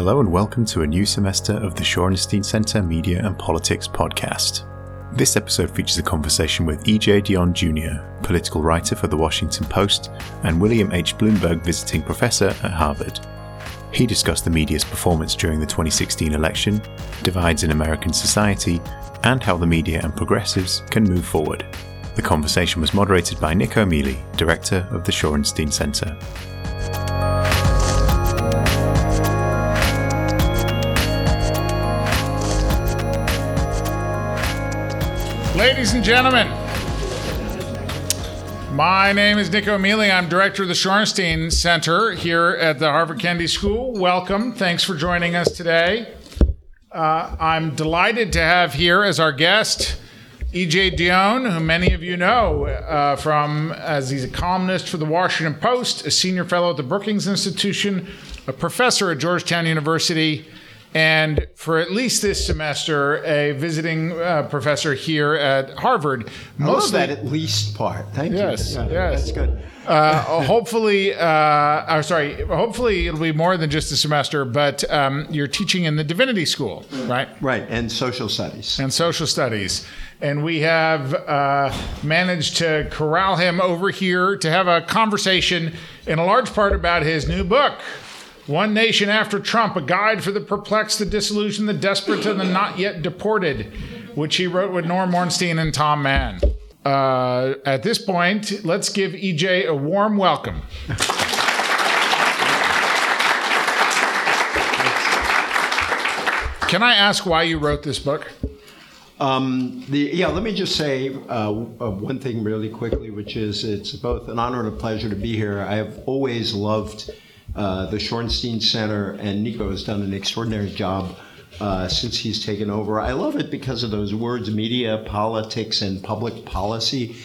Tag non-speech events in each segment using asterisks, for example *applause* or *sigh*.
Hello and welcome to a new semester of the Shorenstein Center Media and Politics podcast. This episode features a conversation with E.J. Dionne Jr., political writer for The Washington Post, and William H. Bloomberg visiting professor at Harvard. He discussed the media's performance during the 2016 election, divides in American society, and how the media and progressives can move forward. The conversation was moderated by Nicco Mele, director of the Shorenstein Center. Ladies and gentlemen, my name is Nicco Mele. I'm director of the Shorenstein Center here at the Harvard Kennedy School. Welcome. Thanks for joining us today. Uh, I'm delighted to have here as our guest E.J. Dionne, who many of you know uh, from as he's a columnist for the Washington Post, a senior fellow at the Brookings Institution, a professor at Georgetown University, and for at least this semester, a visiting uh, professor here at Harvard. I love that at least part. Thank Yes, you. Yeah, yes. That's good. Uh, hopefully, uh, oh, sorry. Hopefully, it'll be more than just a semester. But um, you're teaching in the divinity school, right? Right, and social studies. And social studies, and we have uh, managed to corral him over here to have a conversation, in a large part, about his new book. One Nation After Trump, a guide for the perplexed, the disillusioned, the desperate, and the not yet deported, which he wrote with Norm Ornstein and Tom Mann. Uh, at this point, let's give EJ a warm welcome. Can I ask why you wrote this book? Um, the, yeah, let me just say uh, uh, one thing really quickly, which is it's both an honor and a pleasure to be here. I have always loved uh, the Shorenstein Center, and Nicco has done an extraordinary job uh, since he's taken over. I love it because of those words media, politics, and public policy.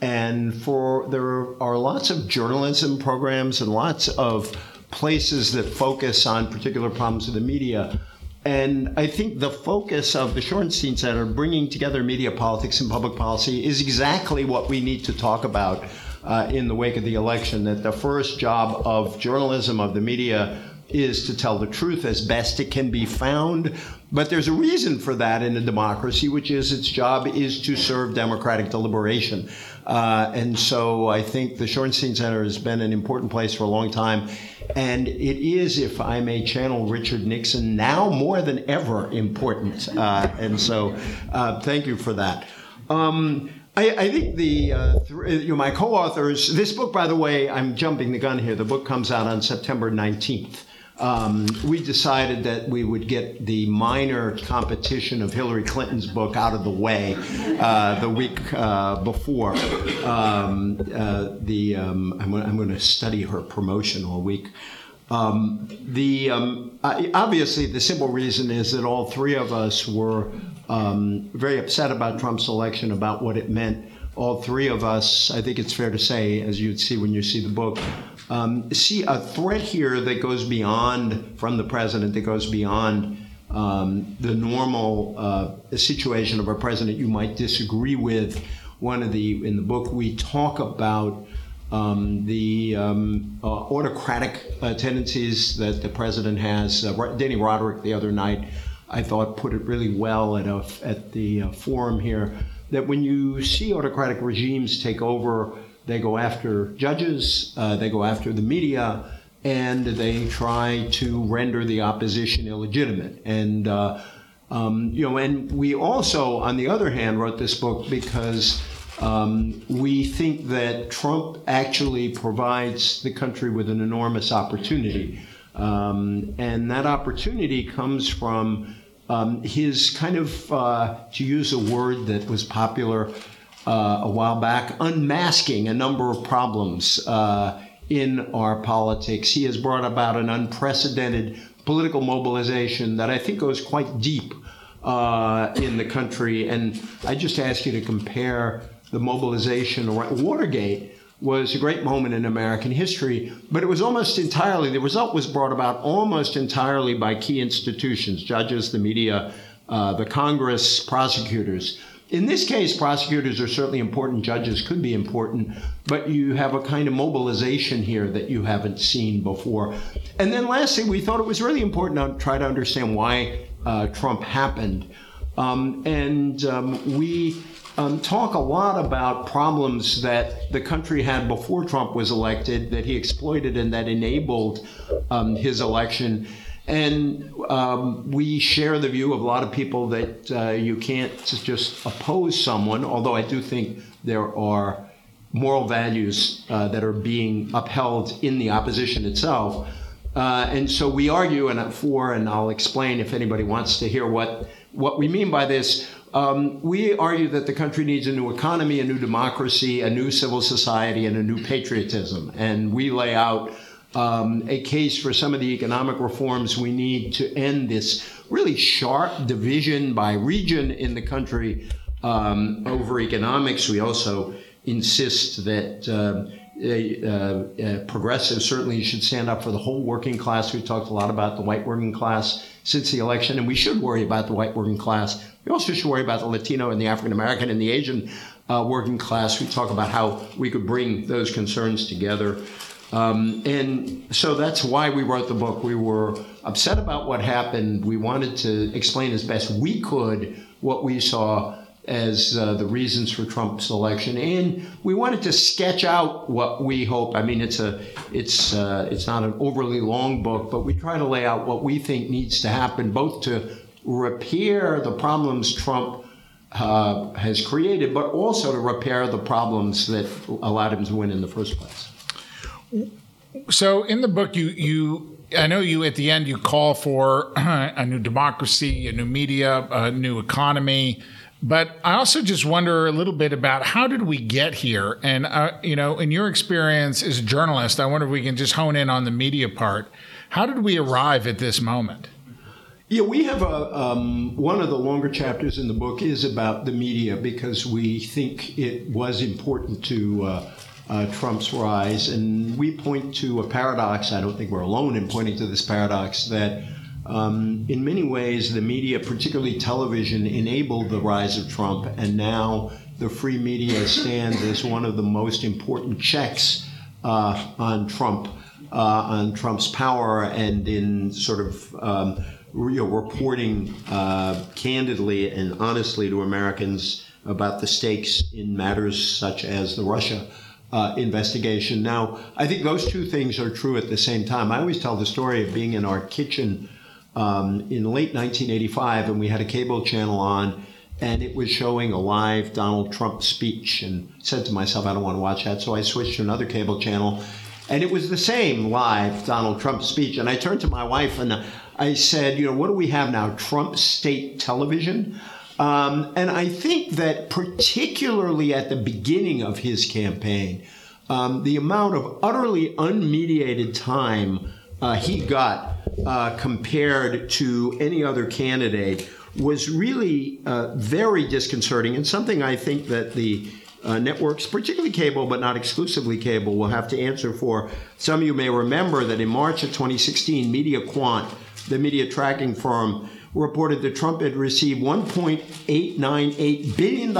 And for there are lots of journalism programs and lots of places that focus on particular problems of the media. And I think the focus of the Shorenstein Center, bringing together media politics and public policy, is exactly what we need to talk about uh, in the wake of the election. That the first job of journalism, of the media, is to tell the truth as best it can be found. But there's a reason for that in a democracy, which is its job is to serve democratic deliberation. Uh, and so I think the Shorenstein Center has been an important place for a long time. And it is, if I may channel Richard Nixon, now more than ever important. Uh, and so uh, thank you for that. Um, I, I, think the uh, th- you know, my co-authors. This book, by the way, I'm jumping the gun here. The book comes out on September 19th. Um, we decided that we would get the minor competition of Hillary Clinton's book out of the way uh, the week uh, before. Um, uh, the um, I'm, I'm going to study her promotion all week. Um, the um, obviously the simple reason is that all three of us were um, very upset about Trump's election, about what it meant. All three of us, I think it's fair to say, as you'd see when you see the book, um, see a threat here that goes beyond from the president, that goes beyond um, the normal uh, situation of a president you might disagree with. One of the in the book we talk about um, the um, uh, autocratic uh, tendencies that the president has. Uh, Dani Rodrik the other night, I thought, put it really well at, a, at the uh, forum here. That when you see autocratic regimes take over, they go after judges, uh, they go after the media, and they try to render the opposition illegitimate. And uh, um, you know, and we also, on the other hand, wrote this book because um, we think that Trump actually provides the country with an enormous opportunity. Um, and that opportunity comes from um, his kind of, uh, to use a word that was popular uh, a while back, unmasking a number of problems uh, in our politics. He has brought about an unprecedented political mobilization that I think goes quite deep uh, in the country. And I just ask you to compare the mobilization around Watergate was a great moment in American history, but it was almost entirely, the result was brought about almost entirely by key institutions, judges, the media, uh, the Congress, prosecutors. in this case, prosecutors are certainly important, judges could be important, but you have a kind of mobilization here that you haven't seen before. And then lastly, we thought it was really important to try to understand why uh, Trump happened. Um, and um, we um, talk a lot about problems that the country had before Trump was elected, that he exploited and that enabled um, his election. And um, we share the view of a lot of people that uh, you can't just oppose someone, although I do think there are moral values uh, that are being upheld in the opposition itself. Uh, and so we argue and for, and I'll explain if anybody wants to hear what, what we mean by this. Um, we argue that the country needs a new economy, a new democracy, a new civil society, and a new patriotism. And we lay out um, a case for some of the economic reforms we need to end this really sharp division by region in the country um, over economics. We also insist that uh, uh, progressives certainly should stand up for the whole working class. We talked a lot about the white working class since the election, and we should worry about the white working class. We also should worry about the Latino and the African American and the Asian uh, working class. We talk about how we could bring those concerns together. Um, and so that's why we wrote the book. We were upset about what happened. We wanted to explain as best we could what we saw as uh, the reasons for Trump's election, and we wanted to sketch out what we hope. I mean, it's a, it's, uh, it's not an overly long book, but we try to lay out what we think needs to happen, both to repair the problems Trump uh, has created, but also to repair the problems that allowed him to win in the first place. So in the book, you you I know you at the end you call for *clears throat* a new democracy, a new media, a new economy. But I also just wonder a little bit about how did we get here? And uh, you know, in your experience as a journalist, I wonder if we can just hone in on the media part. How did we arrive at this moment? Yeah, we have a um, one of the longer chapters in the book is about the media because we think it was important to uh, uh, Trump's rise. And we point to a paradox, I don't think we're alone in pointing to this paradox, that um, in many ways the media, particularly television, enabled the rise of Trump. And now the free media stands as one of the most important checks uh, on Trump. Uh, on Trump's power and in sort of um, reporting uh, candidly and honestly to Americans about the stakes in matters such as the Russia uh, investigation. Now, I think those two things are true at the same time. I always tell the story of being in our kitchen um, in late 1985, and we had a cable channel on, and it was showing a live Donald Trump speech, and said to myself, I don't want to watch that, so I switched to another cable channel, and it was the same live Donald Trump speech, and I turned to my wife and I said, you know, what do we have now? Trump state television. Um, and I think that particularly at the beginning of his campaign, um, the amount of utterly unmediated time uh, he got uh, compared to any other candidate was really uh, very disconcerting and something I think that the uh, networks, particularly cable, but not exclusively cable, will have to answer for. Some of you may remember that in March of 2016, MediaQuant, the media tracking firm, reported that Trump had received $1.898 billion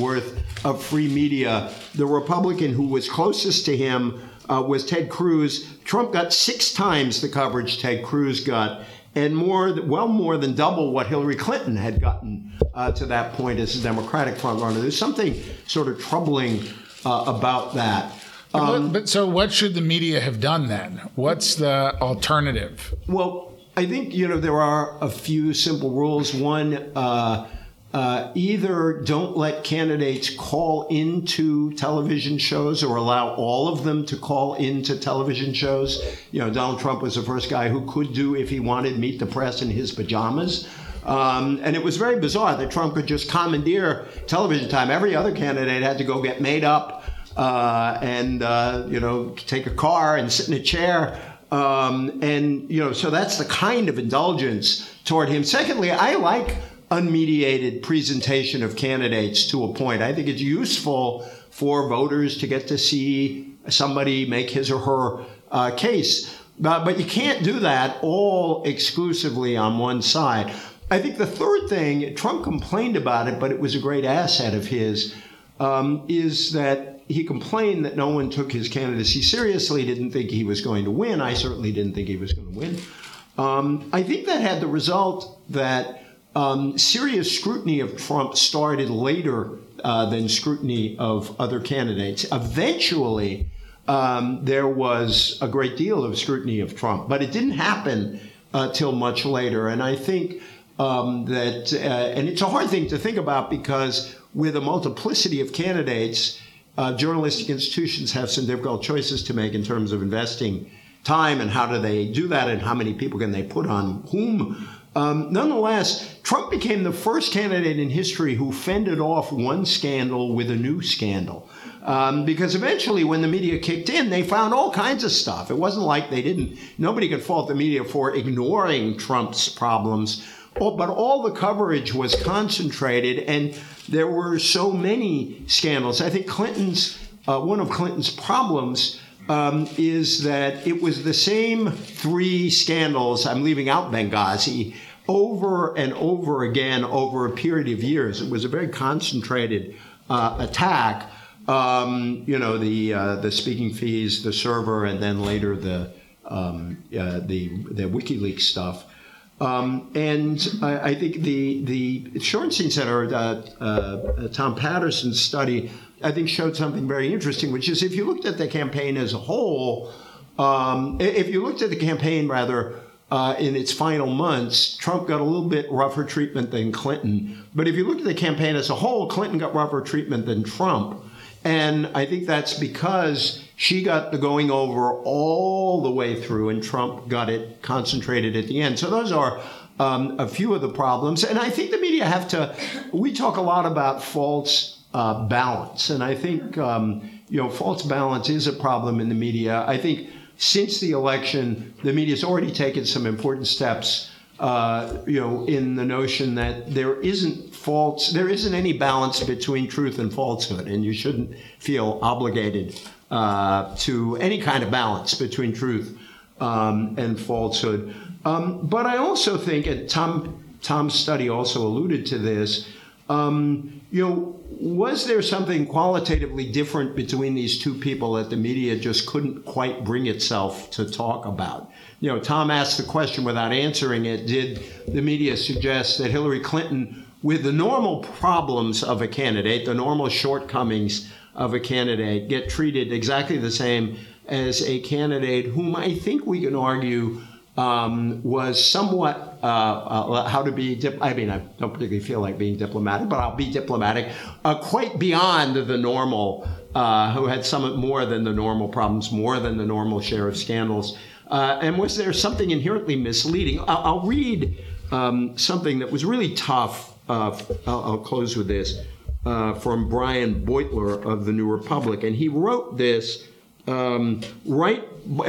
worth of free media. The Republican who was closest to him uh, was Ted Cruz. Trump got six times the coverage Ted Cruz got, and more, well, more than double what Hillary Clinton had gotten uh, to that point as a Democratic frontrunner. There's something sort of troubling uh, about that. Um, but, but so, what should the media have done then? What's the alternative? Well, I think you know there are a few simple rules. One, uh, uh, either don't let candidates call into television shows or allow all of them to call into television shows. You know, Donald Trump was the first guy who could do, if he wanted, meet the press in his pajamas. Um, and it was very bizarre that Trump could just commandeer television time. Every other candidate had to go get made up uh, and uh, you know take a car and sit in a chair um, and, you know, so that's the kind of indulgence toward him. Secondly, I like unmediated presentation of candidates to a point. I think it's useful for voters to get to see somebody make his or her uh, case. But, you can't do that all exclusively on one side. I think the third thing, Trump complained about it, but it was a great asset of his, um, is that he complained that no one took his candidacy seriously, didn't think he was going to win. I certainly didn't think he was going to win. Um, I think that had the result that um, serious scrutiny of Trump started later uh, than scrutiny of other candidates. Eventually, um, there was a great deal of scrutiny of Trump, but it didn't happen uh, till much later. And I think um, that, uh, and it's a hard thing to think about because with a multiplicity of candidates, uh, journalistic institutions have some difficult choices to make in terms of investing time and how do they do that and how many people can they put on whom. Um, nonetheless, Trump became the first candidate in history who fended off one scandal with a new scandal. Um, because eventually, when the media kicked in, they found all kinds of stuff. It wasn't like they didn't, nobody could fault the media for ignoring Trump's problems. Oh, but all the coverage was concentrated, and there were so many scandals. I think Clinton's, uh, one of Clinton's problems um, is that it was the same three scandals. I'm leaving out Benghazi over and over again over a period of years. It was a very concentrated uh, attack. Um, you know, the uh, the speaking fees, the server, and then later the um, uh, the the WikiLeaks stuff. Um, and I, I, think the the Shorenstein Center, uh, uh, Tom Patterson's study I think showed something very interesting, which is if you looked at the campaign as a whole, um, if you looked at the campaign rather uh, in its final months, Trump got a little bit rougher treatment than Clinton. But if you look at the campaign as a whole, Clinton got rougher treatment than Trump. And I think that's because she got the going over all the way through, and Trump got it concentrated at the end. So those are um, a few of the problems. And I think the media have to, we talk a lot about false uh, balance. And I think, um, you know, false balance is a problem in the media. I think since the election, the media has already taken some important steps, uh, you know, in the notion that there isn't false, there isn't any balance between truth and falsehood, and you shouldn't feel obligated uh, to any kind of balance between truth um, and falsehood. Um, but I also think, and Tom Tom's study also alluded to this. Um, you know, was there something qualitatively different between these two people that the media just couldn't quite bring itself to talk about? You know, Tom asked the question without answering it. Did the media suggest that Hillary Clinton, with the normal problems of a candidate, the normal shortcomings of a candidate, get treated exactly the same as a candidate whom I think we can argue um, was somewhat uh, uh, how to be. Dip- I mean, I don't particularly feel like being diplomatic, but I'll be diplomatic. Uh, quite beyond the normal, uh, who had some more than the normal problems, more than the normal share of scandals. Uh, and was there something inherently misleading? I'll, I'll read um, something that was really tough. Uh, I'll, I'll, close with this from Brian Beutler of the New Republic, and he wrote this um, right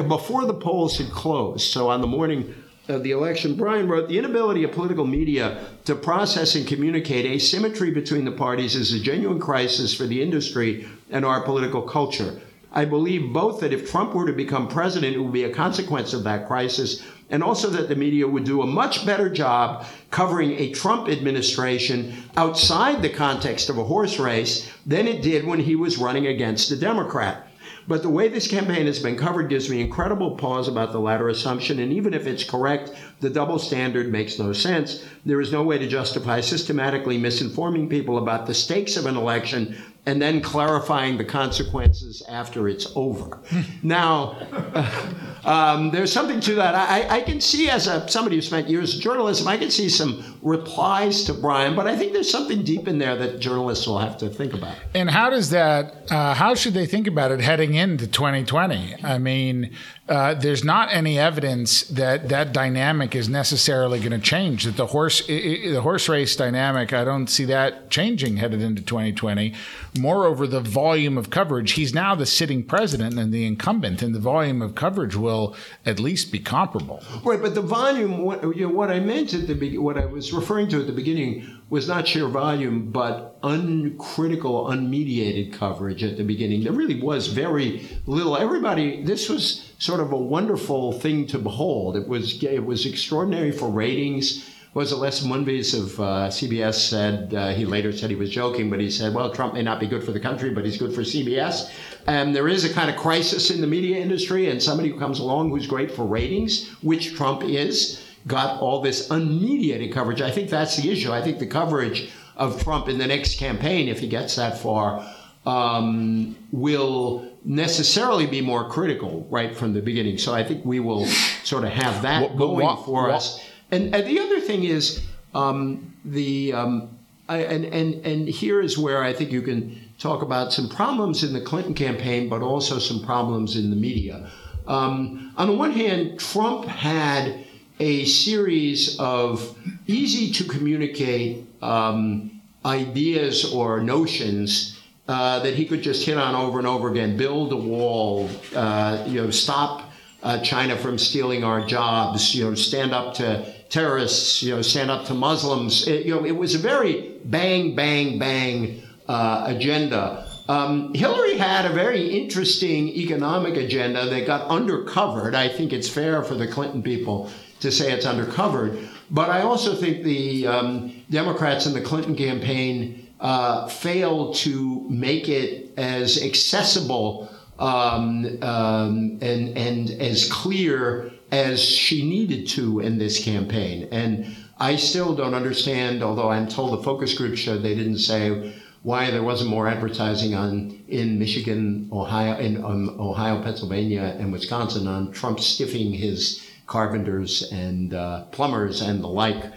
before the polls had closed. So on the morning of the election, Brian wrote The inability of political media to process and communicate asymmetry between the parties is a genuine crisis for the industry and our political culture. I believe both that if Trump were to become president, it would be a consequence of that crisis, and also that the media would do a much better job covering a Trump administration outside the context of a horse race than it did when he was running against a Democrat. But the way this campaign has been covered gives me incredible pause about the latter assumption. And even if it's correct, the double standard makes no sense. There is no way to justify systematically misinforming people about the stakes of an election and then clarifying the consequences after it's over. now, uh, um, there's something to that. I, I can see, as a, somebody who spent years in journalism, I can see some replies to Brian, but I think there's something deep in there that journalists will have to think about. And how does that, uh, how should they think about it heading into 2020? I mean, uh, there's not any evidence that that dynamic is necessarily going to change. That the horse the horse race dynamic, I don't see that changing headed into 2020. Moreover, the volume of coverage. He's now the sitting president and the incumbent, and the volume of coverage will at least be comparable. Right, but the volume. What, you know, what I meant at the what I was referring to at the beginning was not sheer volume, but uncritical, unmediated coverage at the beginning. There really was very little. Everybody, this was sort of a wonderful thing to behold. It was it was extraordinary for ratings. Was it Les Moonves of uh, CBS said uh, he later said he was joking, but he said, "Well, Trump may not be good for the country, but he's good for CBS." And there is a kind of crisis in the media industry, and somebody who comes along who's great for ratings, which Trump is, got all this unmediated coverage. I think that's the issue. I think the coverage of Trump in the next campaign, if he gets that far, um, will necessarily be more critical right from the beginning. So I think we will sort of have that what, going what, for what, us. And, and, the other thing is um, the um, I, and and and here is where I think you can talk about some problems in the Clinton campaign, but also some problems in the media. Um, on the one hand, Trump had a series of easy to communicate um, ideas or notions uh, that he could just hit on over and over again. Build a wall, uh, you know, stop uh, China from stealing our jobs, you know, stand up to terrorists, you know, stand up to Muslims. It, you know, it was a very bang, bang, bang uh, agenda. Um, Hillary had a very interesting economic agenda that got undercovered. I think it's fair for the Clinton people to say it's undercovered. But I also think the um, Democrats in the Clinton campaign uh, failed to make it as accessible um, um, and, and as clear as she needed to in this campaign. And I still don't understand, although I'm told the focus group showed they didn't say why there wasn't more advertising on in Michigan, Ohio, in um, Ohio, Pennsylvania, and Wisconsin on Trump stiffing his carpenters and uh, plumbers and the like.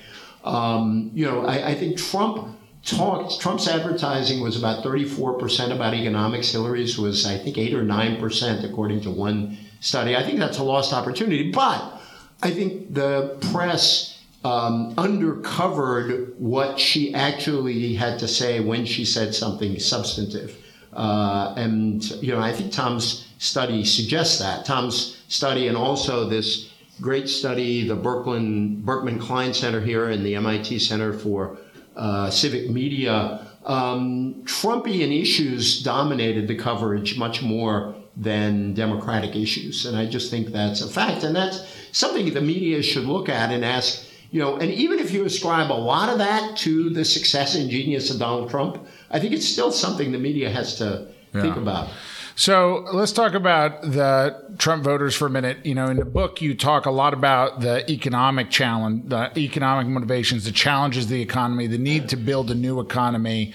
Um, you know, I, I, think Trump talked, Trump's advertising was about 34% about economics. Hillary's was, I think, 8 or 9%, according to one study. I think that's a lost opportunity. But I think the press um, undercovered what she actually had to say when she said something substantive. Uh, and, you know, I think Tom's study suggests that. Tom's study and also this great study, the Berkman, Berkman Klein Center here and the MIT Center for uh, Civic Media, um, Trumpian issues dominated the coverage much more than Democratic issues. And I just think that's a fact. And that's something the media should look at and ask, you know, and even if you ascribe a lot of that to the success and genius of Donald Trump, I think it's still something the media has to yeah. think about. So let's talk about the Trump voters for a minute. You know, in the book, you talk a lot about the economic challenge, the economic motivations, the challenges of the economy, the need to build a new economy.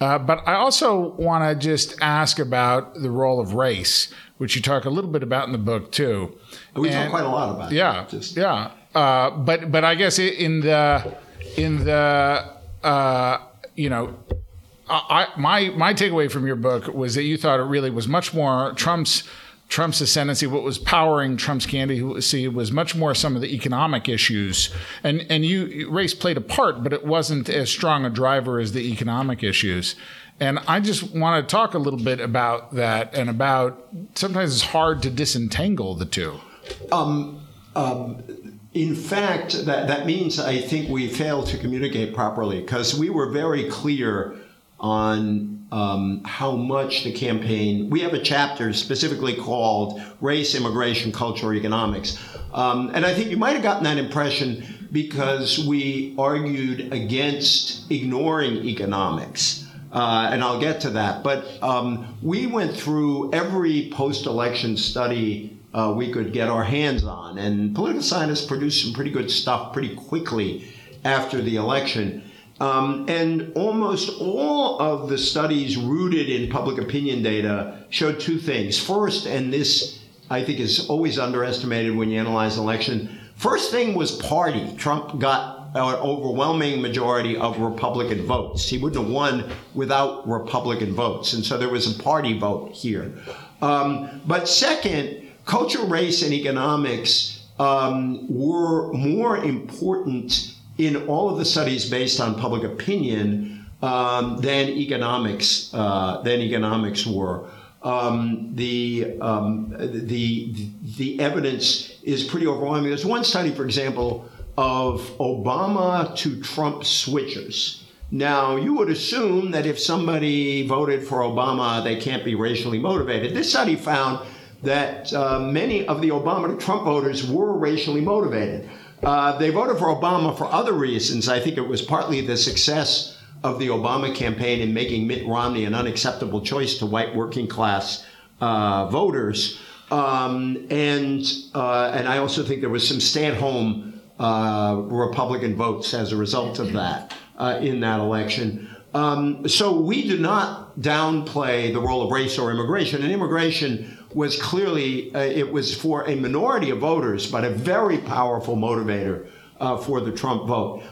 Uh, but I also want to just ask about the role of race, which you talk a little bit about in the book too. We and, talk quite a lot about. Yeah, just. yeah. Uh, but but I guess in the in the uh, you know I, my my takeaway from your book was that you thought it really was much more Trump's Trump's ascendancy, what was powering Trump's candidacy was much more some of the economic issues, and and you race played a part, but it wasn't as strong a driver as the economic issues. And I just want to talk a little bit about that and about sometimes it's hard to disentangle the two. Um, um, in fact, that, that means I think we failed to communicate properly because we were very clear on um, how much the campaign. We have a chapter specifically called Race, Immigration, Culture, Economics. Um, and I think you might have gotten that impression because we argued against ignoring economics. Uh, and I'll get to that. But um, we went through every post election study uh, we could get our hands on. And political scientists produced some pretty good stuff pretty quickly after the election. Um, and almost all of the studies rooted in public opinion data showed two things. First, and this I think is always underestimated when you analyze an election, first thing was party. Trump got an overwhelming majority of Republican votes. He wouldn't have won without Republican votes. And so there was a party vote here. Um, but second, culture, race, and economics um, were more important in all of the studies based on public opinion um, than economics uh, than economics were. Um, the, um, the the evidence is pretty overwhelming. There's one study, for example, of Obama to Trump switchers. Now, you would assume that if somebody voted for Obama, they can't be racially motivated. This study found that uh, many of the Obama to Trump voters were racially motivated. Uh, they voted for Obama for other reasons. I think it was partly the success of the Obama campaign in making Mitt Romney an unacceptable choice to white working class uh, voters. Um, and uh, and I also think there was some stay-at-home uh, Republican votes as a result of that uh, in that election. Um, so we do not downplay the role of race or immigration. And immigration was clearly uh, it was for a minority of voters, but a very powerful motivator uh, for the Trump vote.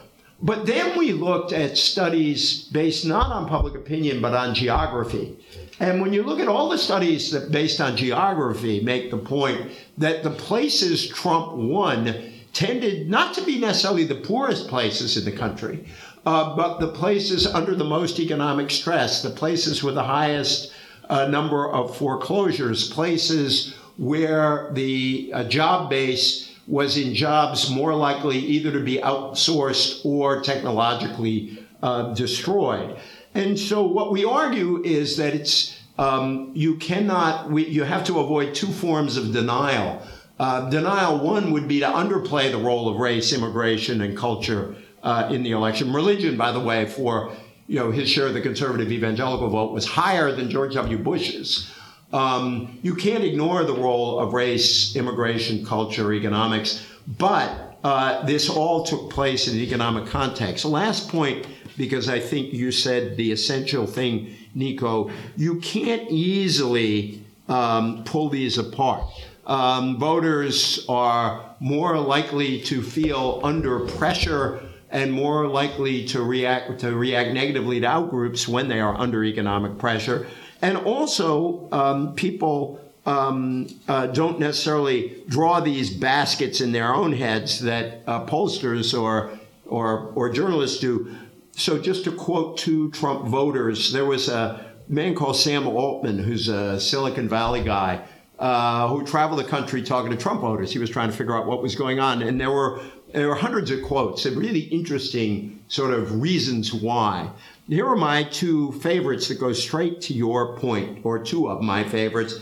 But then we looked at studies based not on public opinion, but on geography. And when you look at all the studies that based on geography make the point that the places Trump won tended not to be necessarily the poorest places in the country, uh, but the places under the most economic stress, the places with the highest uh, number of foreclosures, places where the uh, job base was in jobs more likely either to be outsourced or technologically uh, destroyed. And so what we argue is that it's um, you cannot we, you have to avoid two forms of denial. Uh, denial one would be to underplay the role of race, immigration, and culture uh, in the election. Religion, by the way, for you know his share of the conservative evangelical vote was higher than George W. Bush's. Um, you can't ignore the role of race, immigration, culture, economics, but uh, this all took place in an economic context. Last point, because I think you said the essential thing, Nicco, you can't easily um, pull these apart. Um, voters are more likely to feel under pressure and more likely to react to react negatively to outgroups when they are under economic pressure. And also, um, people um, uh, don't necessarily draw these baskets in their own heads that uh, pollsters or, or, or journalists do. So, just to quote two Trump voters, there was a man called Sam Altman, who's a Silicon Valley guy, uh, who traveled the country talking to Trump voters. He was trying to figure out what was going on, and there were there were hundreds of quotes and really interesting sort of reasons why. Here are my two favorites that go straight to your point, or two of my favorites.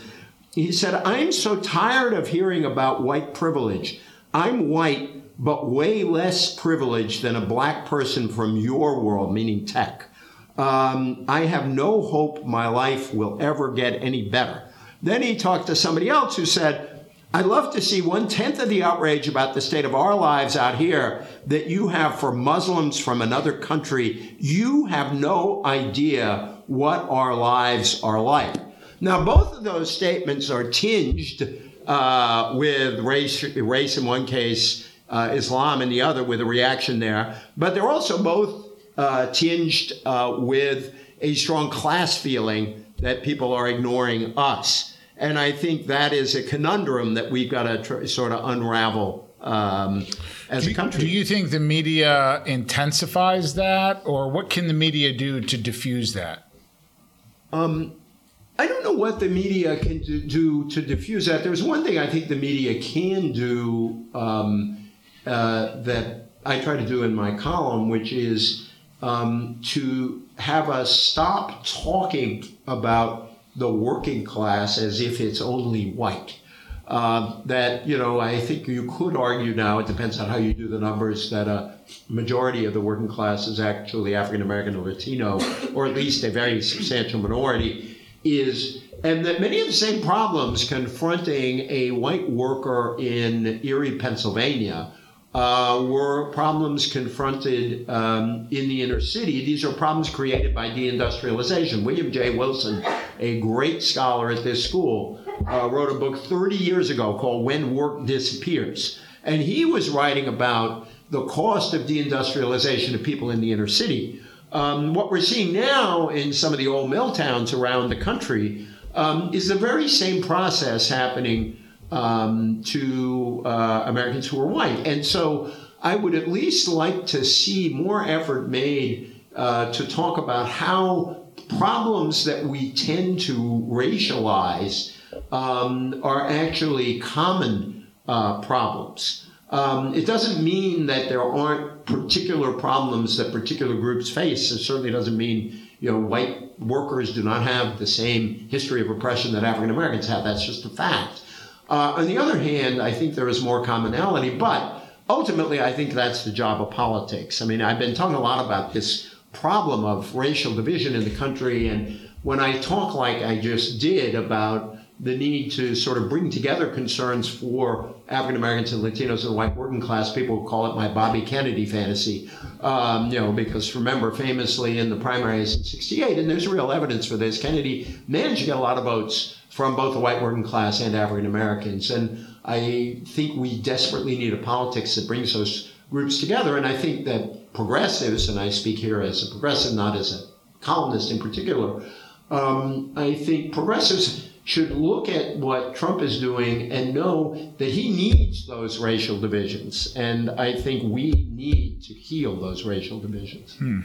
He said, I'm so tired of hearing about white privilege. I'm white, but way less privileged than a black person from your world, meaning tech. Um, I have no hope my life will ever get any better. Then he talked to somebody else who said, I'd love to see one tenth of the outrage about the state of our lives out here that you have for Muslims from another country. You have no idea what our lives are like. Now, both of those statements are tinged uh, with race, race in one case, uh, Islam in the other, with a reaction there. But they're also both uh, tinged uh, with a strong class feeling that people are ignoring us. And I think that is a conundrum that we've got to tr- sort of unravel um, as do, a country. Do you think the media intensifies that, or what can the media do to diffuse that? Um, I don't know what the media can do, do, to diffuse that. There's one thing I think the media can do um, uh, that I try to do in my column, which is um, to have us stop talking about the working class as if it's only white. Uh, that, you know, I think you could argue now, it depends on how you do the numbers, that a majority of the working class is actually African American or Latino, or at least a very substantial minority, is, and that many of the same problems confronting a white worker in Erie, Pennsylvania, uh, were problems confronted um, in the inner city. These are problems created by deindustrialization. William J. Wilson, a great scholar at this school, uh, wrote a book 30 years ago called When Work Disappears. And he was writing about the cost of deindustrialization to people in the inner city. Um, what we're seeing now in some of the old mill towns around the country um, is the very same process happening um, to uh, Americans who are white. And so I would at least like to see more effort made uh, to talk about how problems that we tend to racialize um, are actually common uh, problems. Um, it doesn't mean that there aren't particular problems that particular groups face. It certainly doesn't mean you know white workers do not have the same history of oppression that African Americans have. That's just a fact. Uh, on the other hand, I think there is more commonality, but ultimately, I think that's the job of politics. I mean, I've been talking a lot about this problem of racial division in the country, and when I talk like I just did about the need to sort of bring together concerns for African Americans and Latinos and the white working class. People call it my Bobby Kennedy fantasy, um, you know, because remember, famously in the primaries in '68, and there's real evidence for this, Kennedy managed to get a lot of votes from both the white working class and African Americans. And I think we desperately need a politics that brings those groups together. And I think that progressives, and I speak here as a progressive, not as a columnist in particular, um, I think progressives should look at what Trump is doing and know that he needs those racial divisions. And I think we need to heal those racial divisions. Hmm.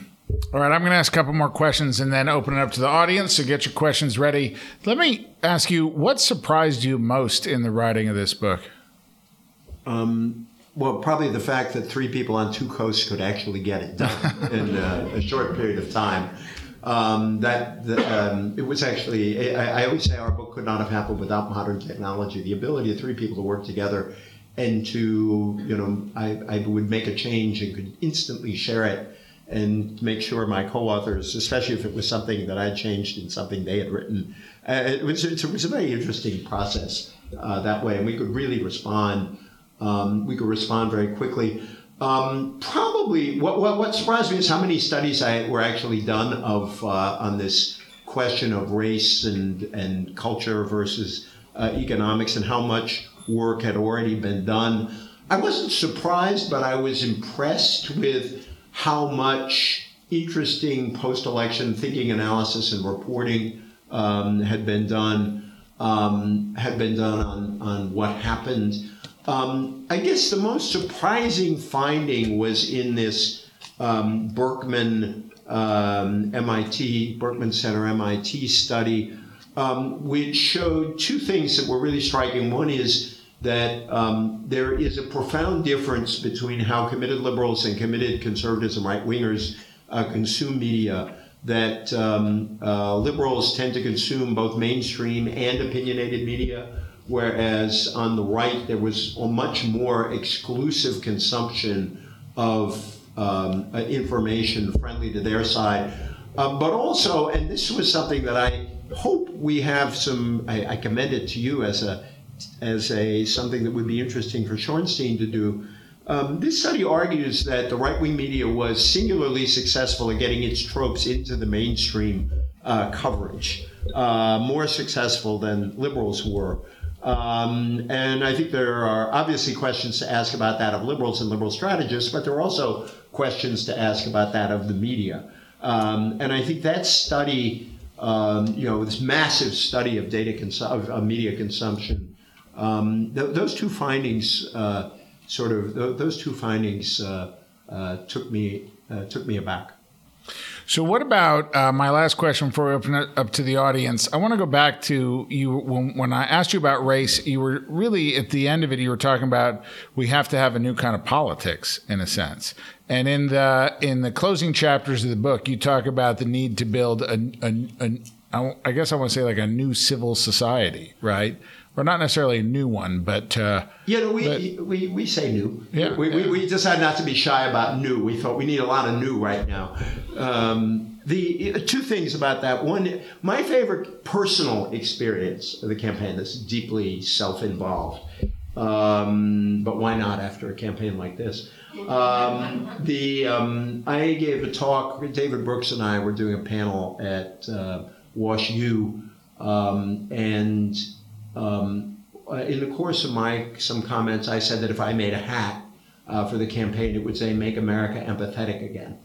All right, I'm going to ask a couple more questions and then open it up to the audience. So get your questions ready. Let me ask you what surprised you most in the writing of this book? Um, well, probably the fact that three people on two coasts could actually get it done *laughs* in uh, a short period of time. Um, that the, um, it was actually, I, I, always say our book could not have happened without modern technology. The ability of three people to work together and to, you know, I, I would make a change and could instantly share it and make sure my co-authors, especially if it was something that I changed in something they had written, uh, it, was, it was a very interesting process uh, that way, and we could really respond. Um, we could respond very quickly. Um, probably, what, what, what, surprised me is how many studies I, were actually done of uh, on this question of race and and culture versus uh, economics, and how much work had already been done. I wasn't surprised, but I was impressed with how much interesting post-election thinking, analysis, and reporting um, had been done um, had been done on on what happened. Um, I guess the most surprising finding was in this um, Berkman um, MIT, Berkman Center MIT study, um, which showed two things that were really striking. One is that um, there is a profound difference between how committed liberals and committed conservatives and right wingers uh, consume media. That um, uh, liberals tend to consume both mainstream and opinionated media whereas on the right there was a much more exclusive consumption of um, uh, information friendly to their side. Uh, but also, and this was something that I hope we have some. I, I, commend it to you as a as a something that would be interesting for Shorenstein to do. Um, this study argues that the right wing media was singularly successful in getting its tropes into the mainstream uh, coverage, uh, more successful than liberals were. Um, and I think there are obviously questions to ask about that of liberals and liberal strategists, but there are also questions to ask about that of the media. Um, and I think that study, um, you know, this massive study of data of, of, media consumption, um, th- those two findings, uh, sort of, th- those two findings uh, uh, took me uh, took me aback. So, what about uh, my last question before we open it up to the audience? I want to go back to you when, when I asked you about race. You were really at the end of it. You were talking about we have to have a new kind of politics, in a sense. And in the in the closing chapters of the book, you talk about the need to build a, a, a I guess I want to say like a new civil society, right? Or not necessarily a new one, but uh, yeah, no, we, but, we we say new. Yeah, we, yeah. We, we decided not to be shy about new. We thought we need a lot of new right now. Um, the two things about that. One, my favorite personal experience of the campaign that's deeply self-involved. Um, but why not after a campaign like this? Um, the um, I gave a talk. David Brooks and I were doing a panel at uh, Wash U, um, and um, uh, in the course of my some comments, I said that if I made a hat uh, for the campaign, it would say "Make America Empathetic Again."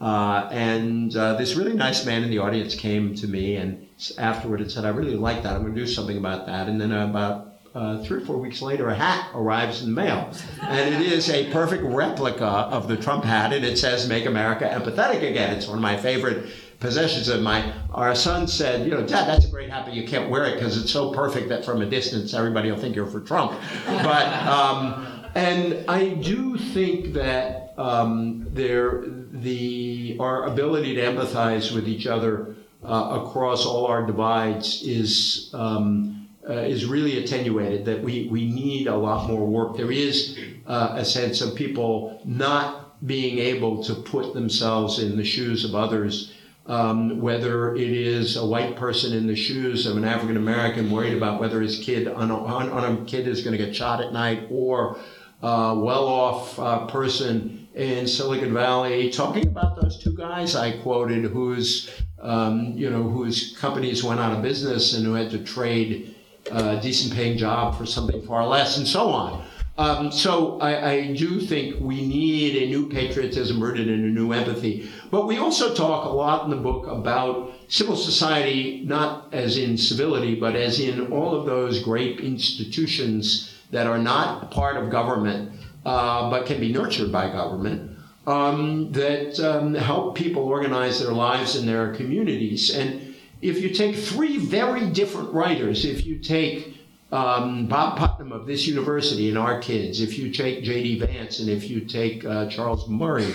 Uh, and uh, this really nice man in the audience came to me and afterward and said, "I really like that. I'm going to do something about that." And then about uh, three or four weeks later, a hat arrives in the mail. And it is a perfect replica of the Trump hat, and it says, Make America Empathetic Again. It's one of my favorite possessions of my our son said you know dad that's a great hat but you can't wear it because it's so perfect that from a distance everybody will think you're for trump but um, and i do think that um, there the our ability to empathize with each other uh, across all our divides is um, uh, is really attenuated. That we we need a lot more work. There is uh, a sense of people not being able to put themselves in the shoes of others. Um, whether it is a white person in the shoes of an African American worried about whether his kid on a, kid is going to get shot at night, or a well-off uh, person in Silicon Valley talking about those two guys I quoted, whose um, you know whose companies went out of business and who had to trade a decent-paying job for something far less, and so on. Um, so I, I, do think we need a new patriotism rooted in a new empathy. But we also talk a lot in the book about civil society, not as in civility, but as in all of those great institutions that are not part of government, uh, but can be nurtured by government. Um, that um, help people organize their lives in their communities. And if you take three very different writers, if you take um, Bob Putnam of this university and our kids, if you take J.D. Vance and if you take uh, Charles Murray,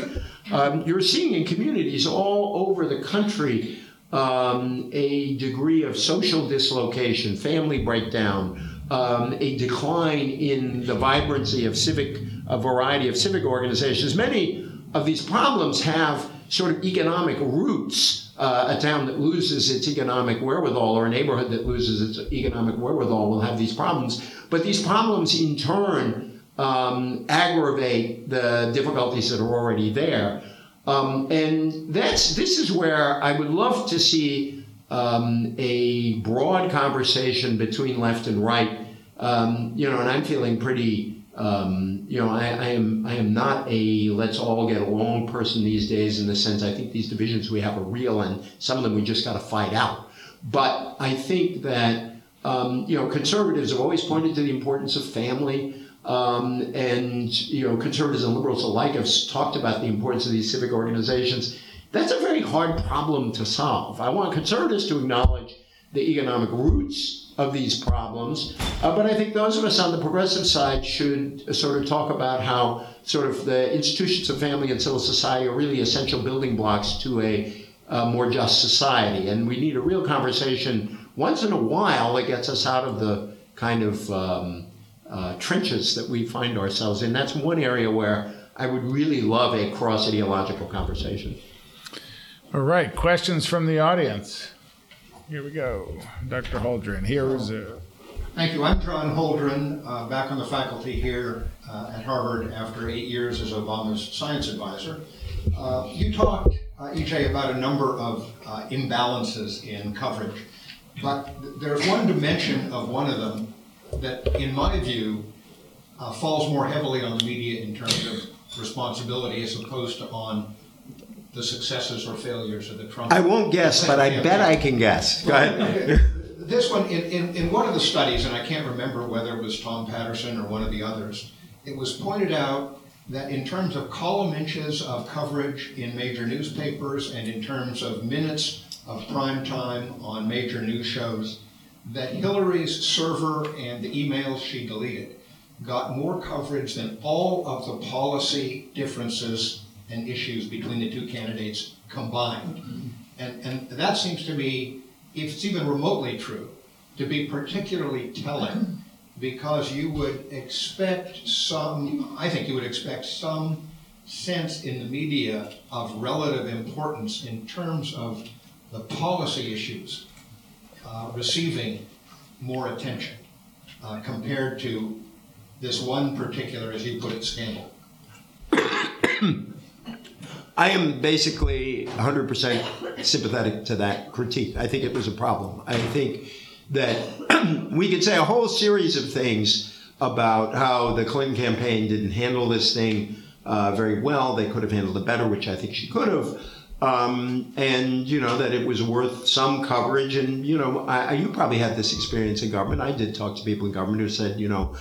um, you're seeing in communities all over the country um, a degree of social dislocation, family breakdown, um, a decline in the vibrancy of civic, a variety of civic organizations. Many of these problems have sort of economic roots uh, a town that loses its economic wherewithal or a neighborhood that loses its economic wherewithal will have these problems. But these problems, in turn, um, aggravate the difficulties that are already there. Um, and that's this is where I would love to see um, a broad conversation between left and right. Um, you know, and I'm feeling pretty um, you know, I, I, am I am not a let's all get along person these days in the sense I think these divisions we have are real and some of them we just got to fight out. But I think that um, you know conservatives have always pointed to the importance of family. Um, and you know conservatives and liberals alike have talked about the importance of these civic organizations. That's a very hard problem to solve. I want conservatives to acknowledge the economic roots of these problems. Uh, but I think those of us on the progressive side should sort of talk about how sort of the institutions of family and civil society are really essential building blocks to a, a more just society. And we need a real conversation once in a while that gets us out of the kind of um, uh, trenches that we find ourselves in. That's one area where I would really love a cross ideological conversation. All right, questions from the audience. Here we go. Dr. Holdren, here is a. Thank you. I'm John Holdren, uh, back on the faculty here uh, at Harvard after eight years as Obama's science advisor. Uh, you talked, uh, EJ, about a number of uh, imbalances in coverage, but there's one dimension of one of them that, in my view, uh, falls more heavily on the media in terms of responsibility as opposed to on the successes or failures of the Trump. I won't guess, but I bet I can guess. Go ahead. This one, in, in, in one of the studies, and I can't remember whether it was Tom Patterson or one of the others, it was pointed out that in terms of column inches of coverage in major newspapers and in terms of minutes of prime time on major news shows, that Hillary's server and the emails she deleted got more coverage than all of the policy differences and issues between the two candidates combined. Mm-hmm. And, and that seems to me, if it's even remotely true, to be particularly telling because you would expect some, I think you would expect some sense in the media of relative importance in terms of the policy issues uh, receiving more attention uh, compared to this one particular, as you put it, scandal. *coughs* I am basically 100% sympathetic to that critique. I think it was a problem. I think that *clears throat* we could say a whole series of things about how the Clinton campaign didn't handle this thing uh, very well. They could have handled it better, which I think she could have. Um, and you know that it was worth some coverage. And you know, I, you probably had this experience in government. I did talk to people in government who said, you know,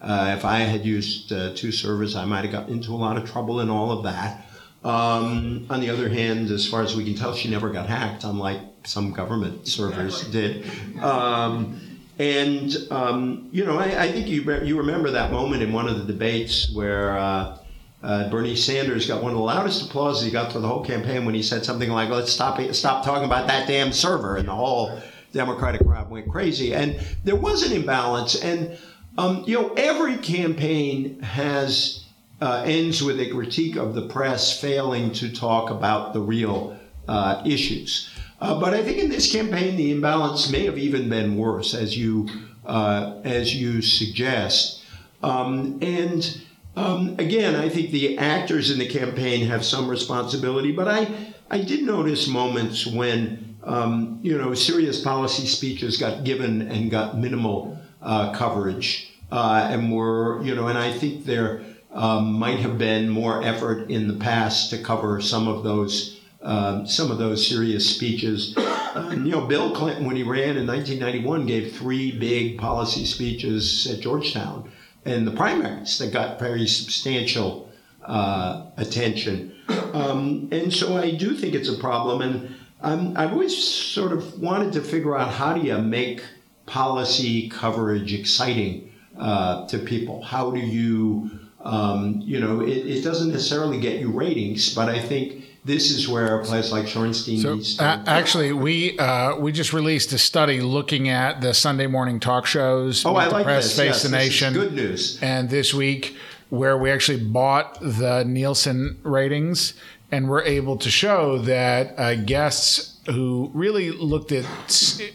uh, if I had used uh, two servers, I might have gotten into a lot of trouble and all of that. Um, on the other hand, as far as we can tell, she never got hacked, unlike some government servers did. Um, and um, you know, I, I, think you re- you remember that moment in one of the debates where uh, uh, Bernie Sanders got one of the loudest applauses he got for the whole campaign when he said something like, "Let's stop stop talking about that damn server," and the whole Democratic crowd went crazy. And there was an imbalance. And, um, you know, every campaign has uh, ends with a critique of the press failing to talk about the real uh, issues. Uh, but I think in this campaign, the imbalance may have even been worse, as you uh, as you suggest. Um, and um, again, I think the actors in the campaign have some responsibility. But I I did notice moments when um, you know serious policy speeches got given and got minimal uh, coverage, uh, and were you know, and I think there um, might have been more effort in the past to cover some of those um, some of those serious speeches. Um, you know, Bill Clinton, when he ran in 1991, gave three big policy speeches at Georgetown and the primaries that got very substantial uh, attention. Um, and so I do think it's a problem. And um, I've always sort of wanted to figure out how do you make policy coverage exciting uh, to people? How do you, um, you know, it, it doesn't necessarily get you ratings, but I think this is where a place like Shorenstein So needs to. uh, actually, we uh, we just released a study looking at the Sunday morning talk shows. oh, I the like Press, this. Face yes, the this is Nation, good news. and this week where we actually bought the Nielsen ratings and we're able to show that uh, guests who really looked at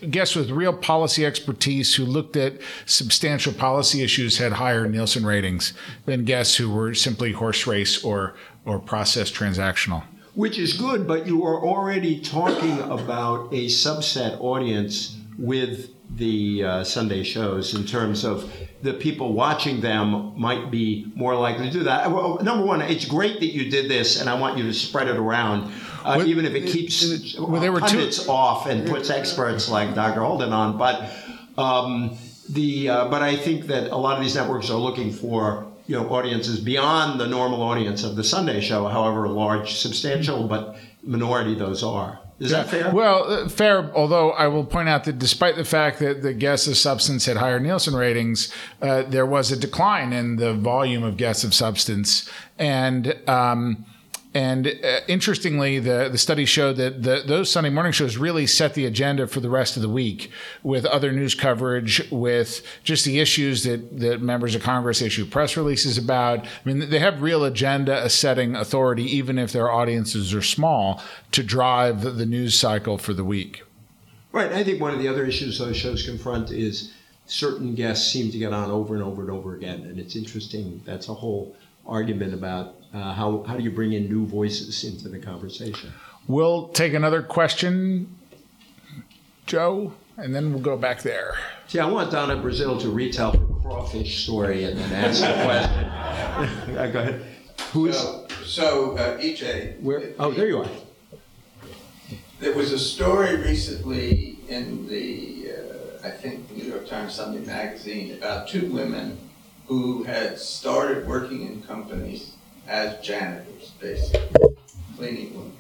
guests with real policy expertise who looked at substantial policy issues had higher Nielsen ratings than guests who were simply horse race or or process transactional. Which is good, but you are already talking about a subset audience with the uh, Sunday shows in terms of the people watching them might be more likely to do that. Well, number one, it's great that you did this, and I want you to spread it around, uh, Well, even if it keeps well, there were two- pundits off and puts experts like Dr. Holdren on. But um, the uh, but I think that a lot of these networks are looking for you know audiences beyond the normal audience of the Sunday show, however large, substantial, but minority those are. Is that fair? Well, uh, fair. Although I will point out that despite the fact that the guests of substance had higher Nielsen ratings, uh, there was a decline in the volume of guests of substance, and um, and uh, interestingly, the the study showed that the, those Sunday morning shows really set the agenda for the rest of the week with other news coverage, with just the issues that that members of Congress issue press releases about. I mean, they have real agenda setting authority, even if their audiences are small, to drive the news cycle for the week. Right. I think one of the other issues those shows confront is certain guests seem to get on over and over and over again, and it's interesting. That's a whole argument about uh, how how do you bring in new voices into the conversation. We'll take another question, Joe, and then we'll go back there. See, I want Donna Brazile to retell her crawfish story and then ask the question. *laughs* Uh, Go ahead. Who is So, so uh, EJ. where? Oh, there you are. There was a story recently in the, uh, I think, New York Times Sunday Magazine about two women who had started working in companies as janitors, basically, cleaning women.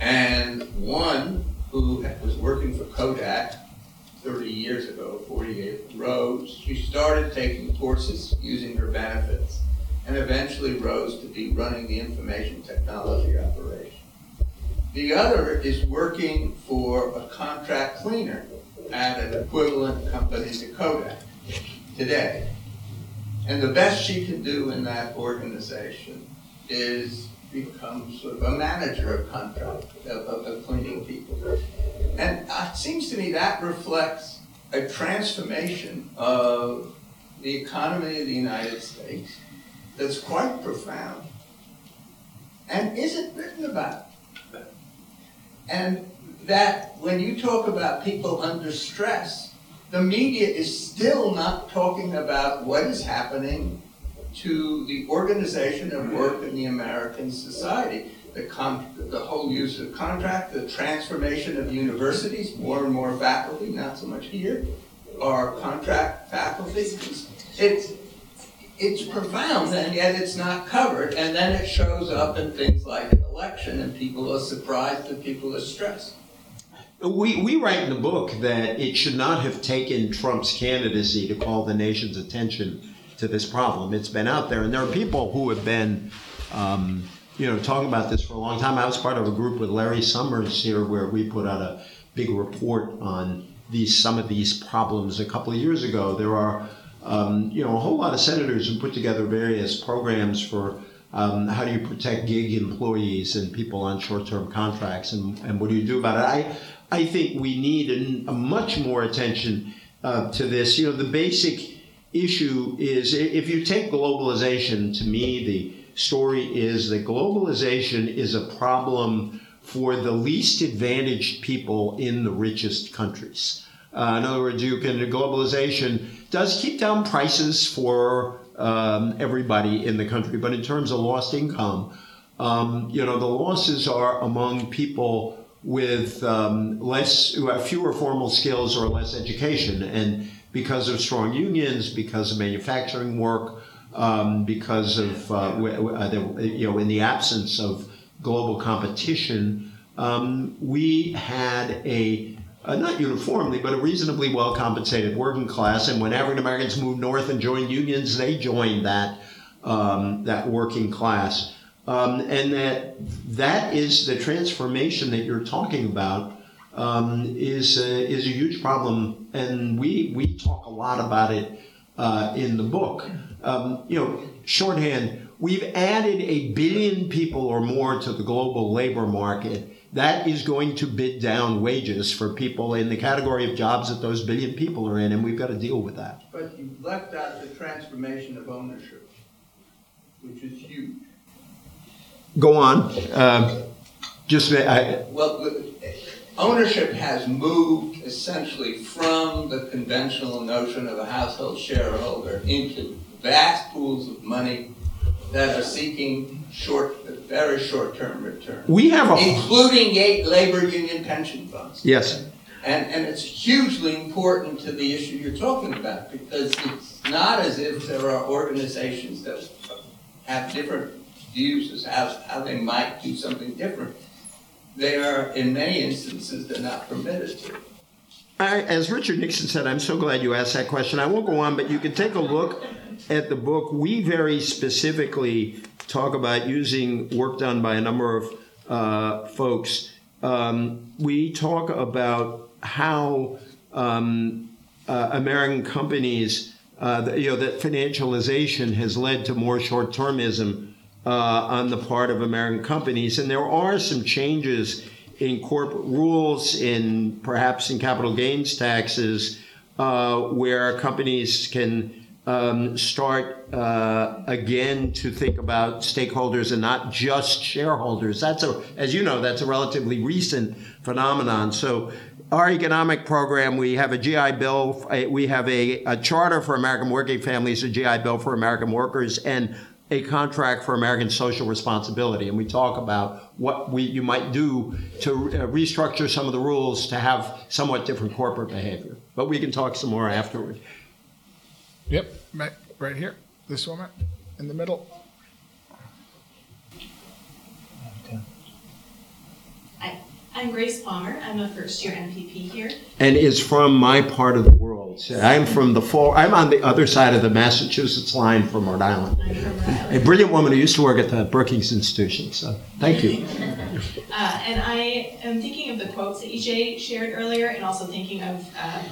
And one who was working for Kodak 30 years ago, 48, rose. She started taking courses using her benefits and eventually rose to be running the information technology operation. The other is working for a contract cleaner at an equivalent company to Kodak today. And the best she can do in that organization is become sort of a manager of contract, of, of, cleaning people. And uh, it seems to me that reflects a transformation of the economy of the United States that's quite profound and isn't written about. And that when you talk about people under stress, the media is still not talking about what is happening to the organization of work in the American society. The, con- the whole use of contract, the transformation of universities, more and more faculty, not so much here, are contract faculty. It's, it's profound and yet it's not covered. And then it shows up in things like an election and people are surprised and people are stressed. We, we write in the book that it should not have taken Trump's candidacy to call the nation's attention to this problem. It's been out there, and there are people who have been, um, you know, talking about this for a long time. I was part of a group with Larry Summers here where we put out a big report on these some of these problems a couple of years ago. There are um, you know a whole lot of senators who put together various programs for um, how do you protect gig employees and people on short-term contracts, and, and what do you do about it? I I think we need a, a much more attention uh, to this. You know, the basic issue is if you take globalization, to me, the story is that globalization is a problem for the least advantaged people in the richest countries. Uh, in other words, you can globalization does keep down prices for um, everybody in the country, but in terms of lost income, um, you know the losses are among people with um, less, who have fewer formal skills or less education, and because of strong unions, because of manufacturing work, um, because of uh, you know in the absence of global competition, um, we had a, a, not uniformly but a reasonably well compensated working class, and when African Americans moved north and joined unions, they joined that um, that working class. Um, and that that is the transformation that you're talking about um, is a, is a huge problem, and we we talk a lot about it uh, in the book. Um, you know, shorthand, we've added a billion people or more to the global labor market. That is going to bid down wages for people in the category of jobs that those billion people are in, and we've got to deal with that. But you left out the transformation of ownership, which is huge. Go on. Uh, just I, well, ownership has moved essentially from the conventional notion of a household shareholder into vast pools of money that are seeking short, very short-term return. We have a including labor union pension funds. Yes. And, and it's hugely important to the issue you're talking about because it's not as if there are organizations that have different views as how, how they might do something different. They are, in many instances, they're not permitted to. I, as Richard Nixon said, I'm so glad you asked that question. I won't go on, but you can take a look at the book. We very specifically talk about using work done by a number of uh, folks. Um, we talk about how um, uh, American companies, uh, you know, that financialization has led to more short-termism uh, on the part of American companies. And there are some changes in corporate rules, in perhaps in capital gains taxes, uh, where companies can um, start uh, again to think about stakeholders and not just shareholders. That's a, as you know, that's a relatively recent phenomenon. So our economic program, we have a GI Bill, we have a, a charter for American working families, a GI Bill for American workers, and a contract for American social responsibility, and we talk about what we you might do to uh, restructure some of the rules to have somewhat different corporate behavior. But we can talk some more afterward. Yep, right here. This woman in the middle. I'm Grace Palmer. I'm a first year MPP here. And is from my part of the world. I'm from the fall. I'm on the other side of the Massachusetts line from Rhode Island. A brilliant woman who used to work at the Brookings Institution. So thank you. *laughs* uh, and I am thinking of the quotes that EJ shared earlier, and also thinking of um,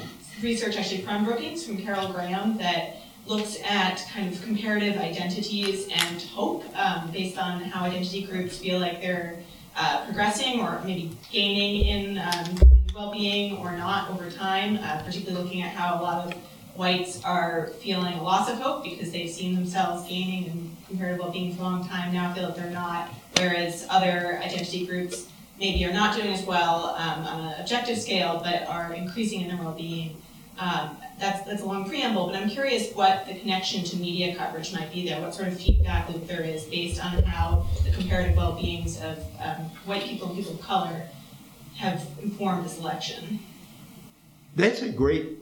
research actually from Brookings from Carol Graham that looks at kind of comparative identities and hope um, based on how identity groups feel like they're uh, progressing or maybe gaining in, um, in well-being or not over time, uh, particularly looking at how a lot of whites are feeling a loss of hope because they've seen themselves gaining in comparative well-being for a long time, now feel that they're not, whereas other identity groups maybe are not doing as well um, on an objective scale, but are increasing in their well-being. Um, that's, that's a long preamble, but I'm curious what the connection to media coverage might be there, what sort of feedback loop there is based on how the comparative well-beings of um, white people and people of color have informed this election. That's a great,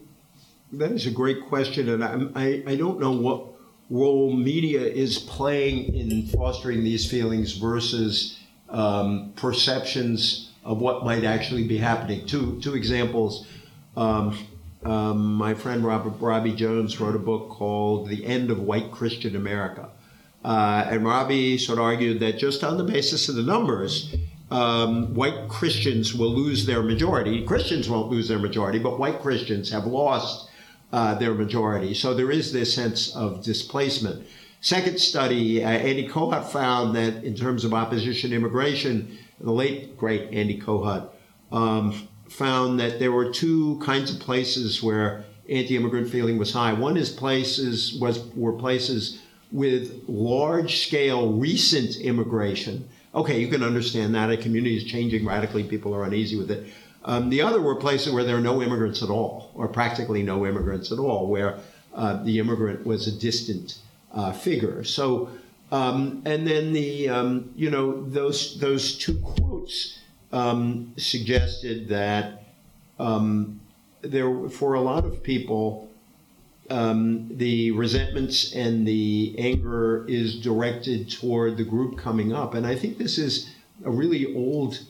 that is a great question, and I, I, I don't know what role media is playing in fostering these feelings versus um, perceptions of what might actually be happening. Two, two examples. Um, um, my friend Robert Robbie Jones wrote a book called The End of White Christian America. Uh, and Robbie sort of argued that just on the basis of the numbers, um, white Christians will lose their majority. Christians won't lose their majority, but white Christians have lost uh, their majority. So there is this sense of displacement. Second study, uh, Andy Kohut found that in terms of opposition immigration, the late great Andy Kohut um, found that there were two kinds of places where anti-immigrant feeling was high. One is places was were places with large-scale recent immigration. Okay, you can understand that a community is changing radically; people are uneasy with it. Um, the other were places where there are no immigrants at all, or practically no immigrants at all, where uh, the immigrant was a distant uh, figure. So, um, and then the um, you know those those two quotes um, suggested that um, there for a lot of people um, the resentments and the anger is directed toward the group coming up, and I think this is a really old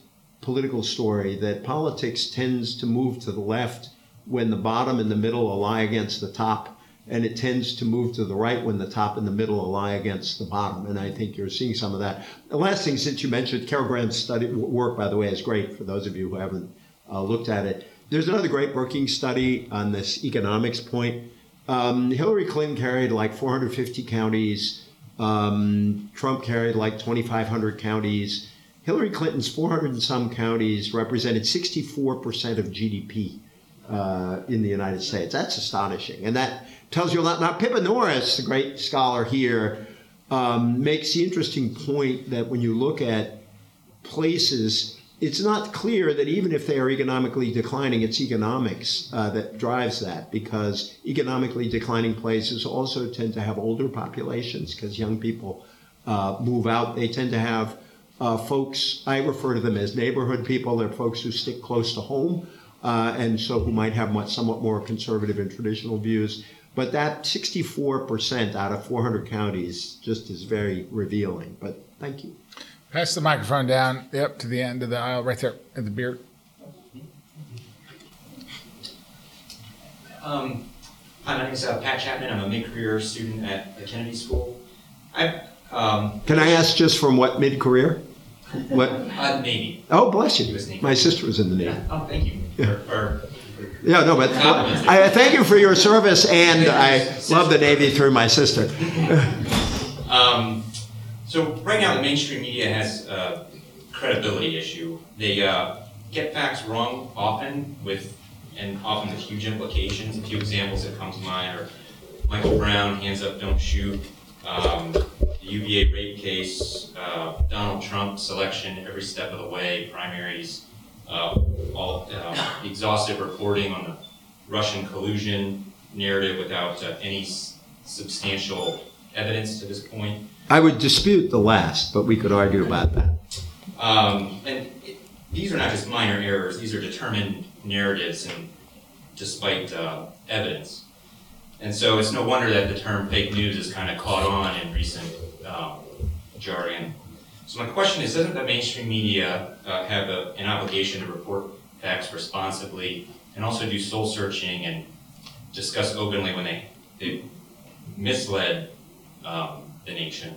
political story that politics tends to move to the left when the bottom and the middle lie against the top and it tends to move to the right when the top and the middle lie against the bottom. And I think you're seeing some of that. The last thing, since you mentioned Carol Graham's study work, by the way, is great for those of you who haven't uh, looked at it. There's another great Brookings study on this economics point. Um, Hillary Clinton carried like 450 counties. Um, Trump carried like 2,500 counties. Hillary Clinton's 400 and some counties represented 64% of GDP uh, in the United States. That's astonishing. And that tells you a lot. Now, Pippa Norris, the great scholar here, um, makes the interesting point that when you look at places, it's not clear that even if they are economically declining, it's economics uh, that drives that because economically declining places also tend to have older populations because young people uh, move out. They tend to have uh, folks, I refer to them as neighborhood people, they're folks who stick close to home. Uh, and so who might have much, somewhat more conservative and traditional views. But that 64% out of 400 counties just is very revealing. But thank you. Pass the microphone down, yep, to the end of the aisle, right there at the beard. Um, hi, my name is uh, Pat Chapman. I'm a mid-career student at the Kennedy School. I um, Can I ask just from what mid career? What? uh, Navy. Oh, bless you. My sister was in the Navy. Oh, thank you. For, for, Yeah, no, but I thank you for your service, and I love the Navy through my sister. *laughs* um, so right now, the mainstream media has a credibility issue. They uh, get facts wrong often, with and often with huge implications. A few examples that come to mind are Michael Brown, hands up, don't shoot. Um, the UVA rape case, uh, Donald Trump selection every step of the way, primaries, uh, all uh, exhaustive reporting on the Russian collusion narrative without uh, any s- substantial evidence to this point. I would dispute the last, but we could argue about that. Um, and it, these are not just minor errors; these are determined narratives, and despite uh, evidence. And so it's no wonder that the term fake news has kind of caught on in recent um, jargon. So my question is, doesn't the mainstream media uh, have a, an obligation to report facts responsibly and also do soul searching and discuss openly when they, they misled um, the nation?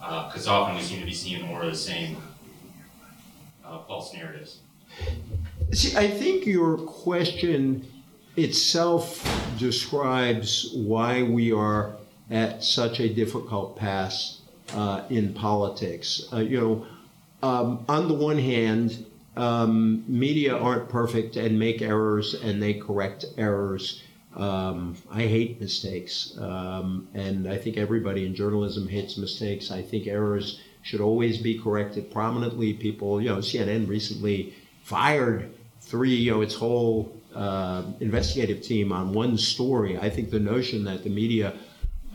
Because often we seem to be seeing more of the same uh, false narratives. See, I think your question itself describes why we are at such a difficult pass uh, in politics. Uh, you know, um, on the one hand, um, media aren't perfect and make errors and they correct errors. Um, I hate mistakes, um, and I think everybody in journalism hates mistakes. I think errors should always be corrected prominently. People, you know, CNN recently fired three, you know, its whole uh, investigative team on one story. I think the notion that the media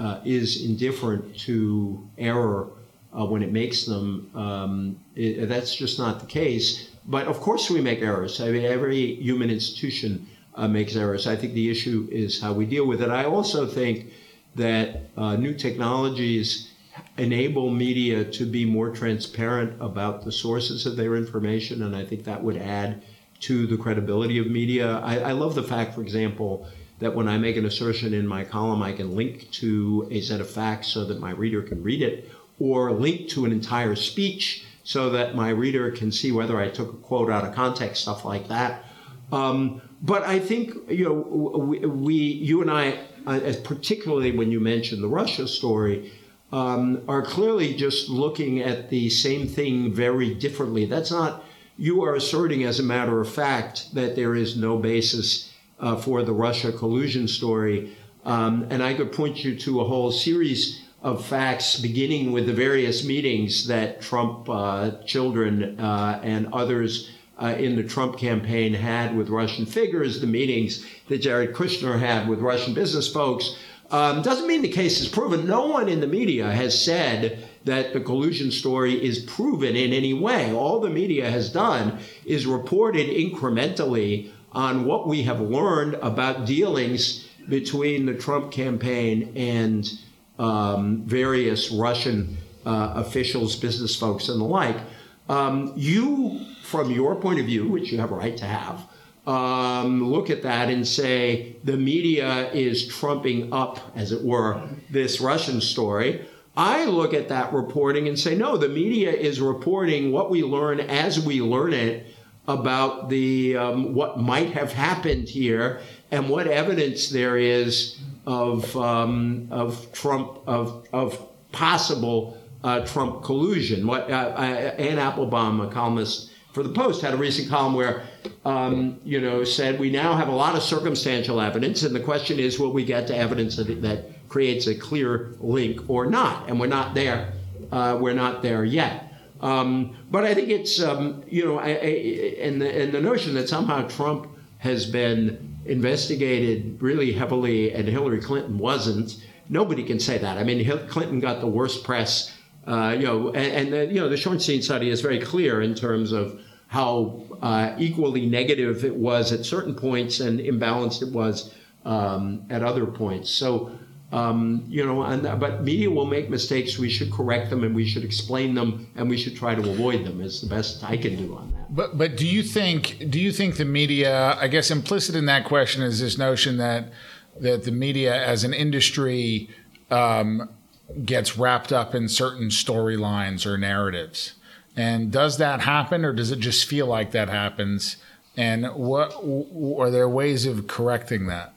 uh, is indifferent to error uh, when it makes them, um, it, that's just not the case. But of course, we make errors. I mean, every human institution uh, makes errors. I think the issue is how we deal with it. I also think that uh, new technologies enable media to be more transparent about the sources of their information, and I think that would add to the credibility of media. I, I, love the fact, for example, that when I make an assertion in my column, I can link to a set of facts so that my reader can read it, or link to an entire speech so that my reader can see whether I took a quote out of context, stuff like that. Um, but I think you know we, we you and I, uh, particularly when you mentioned the Russia story, um, are clearly just looking at the same thing very differently. That's not you are asserting, as a matter of fact, that there is no basis uh, for the Russia collusion story, um, and I could point you to a whole series of facts, beginning with the various meetings that Trump uh, children uh, and others uh, in the Trump campaign had with Russian figures, the meetings that Jared Kushner had with Russian business folks. Um, doesn't mean the case is proven. No one in the media has said that the collusion story is proven in any way. All the media has done is reported incrementally on what we have learned about dealings between the Trump campaign and um, various Russian uh, officials, business folks, and the like. Um, you, from your point of view, which you have a right to have, um, look at that and say the media is trumping up, as it were, this Russian story. I look at that reporting and say, no, the media is reporting what we learn as we learn it about the um, what might have happened here and what evidence there is of um, of Trump of of possible uh, Trump collusion. What uh, uh, Anne Applebaum, a columnist for the Post, had a recent column where um, you know said we now have a lot of circumstantial evidence, and the question is, will we get to evidence that, that creates a clear link or not? And we're not there. Uh, we're not there yet. Um, but I think it's um, you know, I, I, and the and the notion that somehow Trump has been investigated really heavily and Hillary Clinton wasn't. Nobody can say that. I mean, Clinton got the worst press uh, you know, and, and the, you know, the Shorenstein study is very clear in terms of how uh, equally negative it was at certain points and imbalanced it was um, at other points. So, um, you know, and, but media will make mistakes. We should correct them and we should explain them and we should try to avoid them. Is the best I can do on that. But but do you think do you think the media? I guess implicit in that question is this notion that that the media as an industry. Um, gets wrapped up in certain storylines or narratives. And does that happen, or does it just feel like that happens? And what are there ways of correcting that?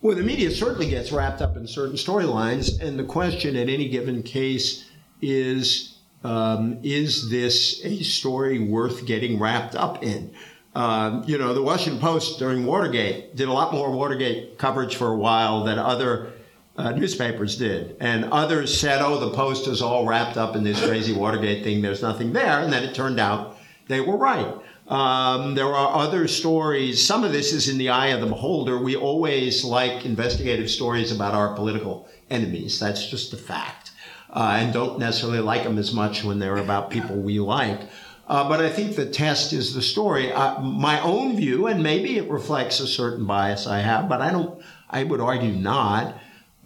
Well, the media certainly gets wrapped up in certain storylines, and the question at any given case is: um, Is this a story worth getting wrapped up in? Um, you know, the Washington Post during Watergate did a lot more Watergate coverage for a while than other uh, newspapers did. And others said, oh, the Post is all wrapped up in this crazy Watergate thing. There's nothing there. And then it turned out they were right. Um, there are other stories. Some of this is in the eye of the beholder. We always like investigative stories about our political enemies. That's just a fact. Uh, and don't necessarily like them as much when they're about people we like. Uh, but I think the test is the story. Uh, my own view, and maybe it reflects a certain bias I have, but I don't. I would argue not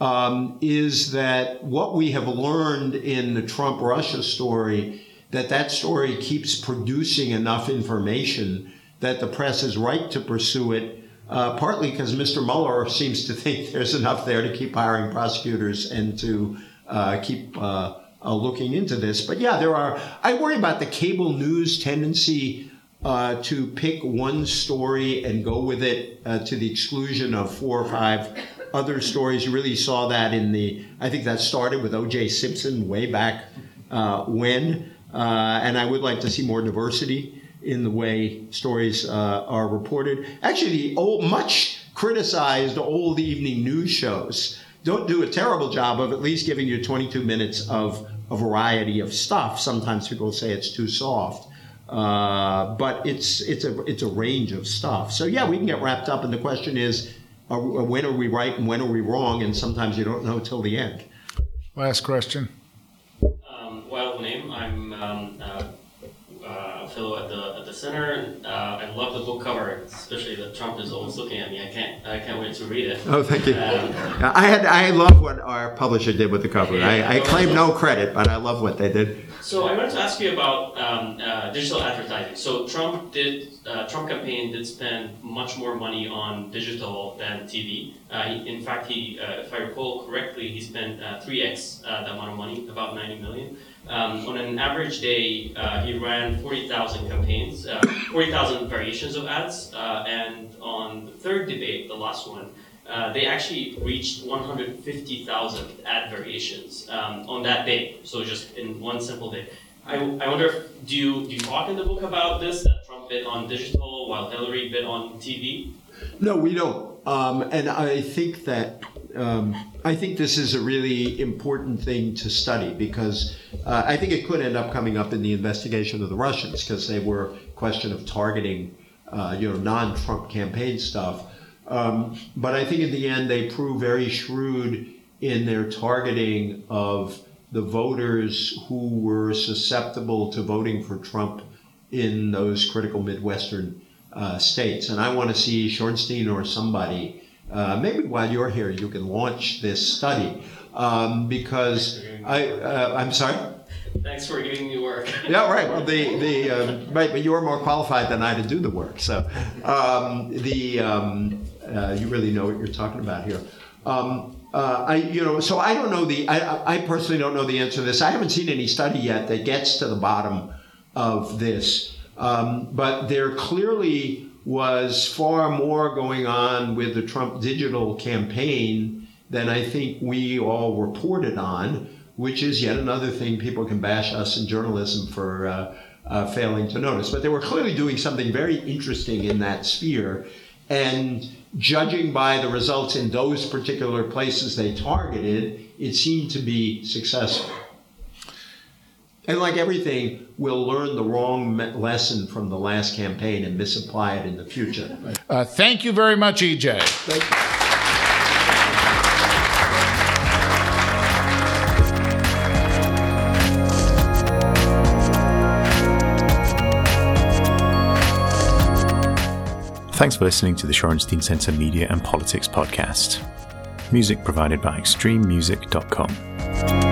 um, is that what we have learned in the Trump Russia story, that that story keeps producing enough information that the press is right to pursue it. Uh, partly because Mr. Mueller seems to think *laughs* there's enough there to keep hiring prosecutors and to uh, keep uh, uh looking into this. But yeah, there are. I worry about the cable news tendency uh, to pick one story and go with it uh, to the exclusion of four or five other stories. You really saw that in the, I think that started with O.J. Simpson way back when. Uh, and I would like to see more diversity in the way stories uh, are reported. Actually, the old, much criticized old evening news shows don't do a terrible job of at least giving you 22 minutes of a variety of stuff. Sometimes people say it's too soft. Uh, but it's it's a it's a range of stuff. So yeah, we can get wrapped up, and the question is, when are we right and when are we wrong? And sometimes you don't know till the end. Last question. Um, wild name. I'm um, uh, uh, a fellow at the at the center. Uh, I love the book cover, especially that Trump is always looking at me. I can't I can't wait to read it. Oh, thank you. Um, I had I love what our publisher did with the cover. Yeah, I, I claim no credit, but I love what they did. So I wanted to ask you about um, uh, digital advertising. So Trump did uh, Trump campaign did spend much more money on digital than TV. Uh, he, in fact, he, uh, if I recall correctly, he spent uh, three x uh, the amount of money, about ninety million. Um, on an average day, he ran forty thousand campaigns, forty thousand variations of ads, and on the third debate, the last one. Uh, they actually reached 150,000 ad variations um, on that day. So just in one simple day. I, I wonder, if, do you do you talk in the book about this that Trump bid on digital while Hillary bid on TV? No, we don't. Um, and I think that um, I think this is a really important thing to study because uh, I think it could end up coming up in the investigation of the Russians because they were question of targeting, uh, you know, non-Trump campaign stuff. Um, but I think in the end, they prove very shrewd in their targeting of the voters who were susceptible to voting for Trump in those critical Midwestern uh, states. And I want to see Shorenstein or somebody, uh, maybe while you're here, you can launch this study. Um, because I, uh, I'm sorry? Thanks for giving me work. *laughs* yeah, right. Well, the the um, right, but you're more qualified than I to do the work. So um, the um, uh, you really know what you're talking about here. Um, uh, I, you know, so I don't know the. I, I personally don't know the answer to this. I haven't seen any study yet that gets to the bottom of this. Um, but there clearly was far more going on with the Trump digital campaign than I think we all reported on, which is yet another thing people can bash us in journalism for uh, uh, failing to notice. But they were clearly doing something very interesting in that sphere. And judging by the results in those particular places they targeted, it seemed to be successful. And like everything, we'll learn the wrong lesson from the last campaign and misapply it in the future. Uh, thank you very much, EJ. Thanks for listening to the Shorenstein Center Media and Politics podcast. Music provided by extrememusic.com.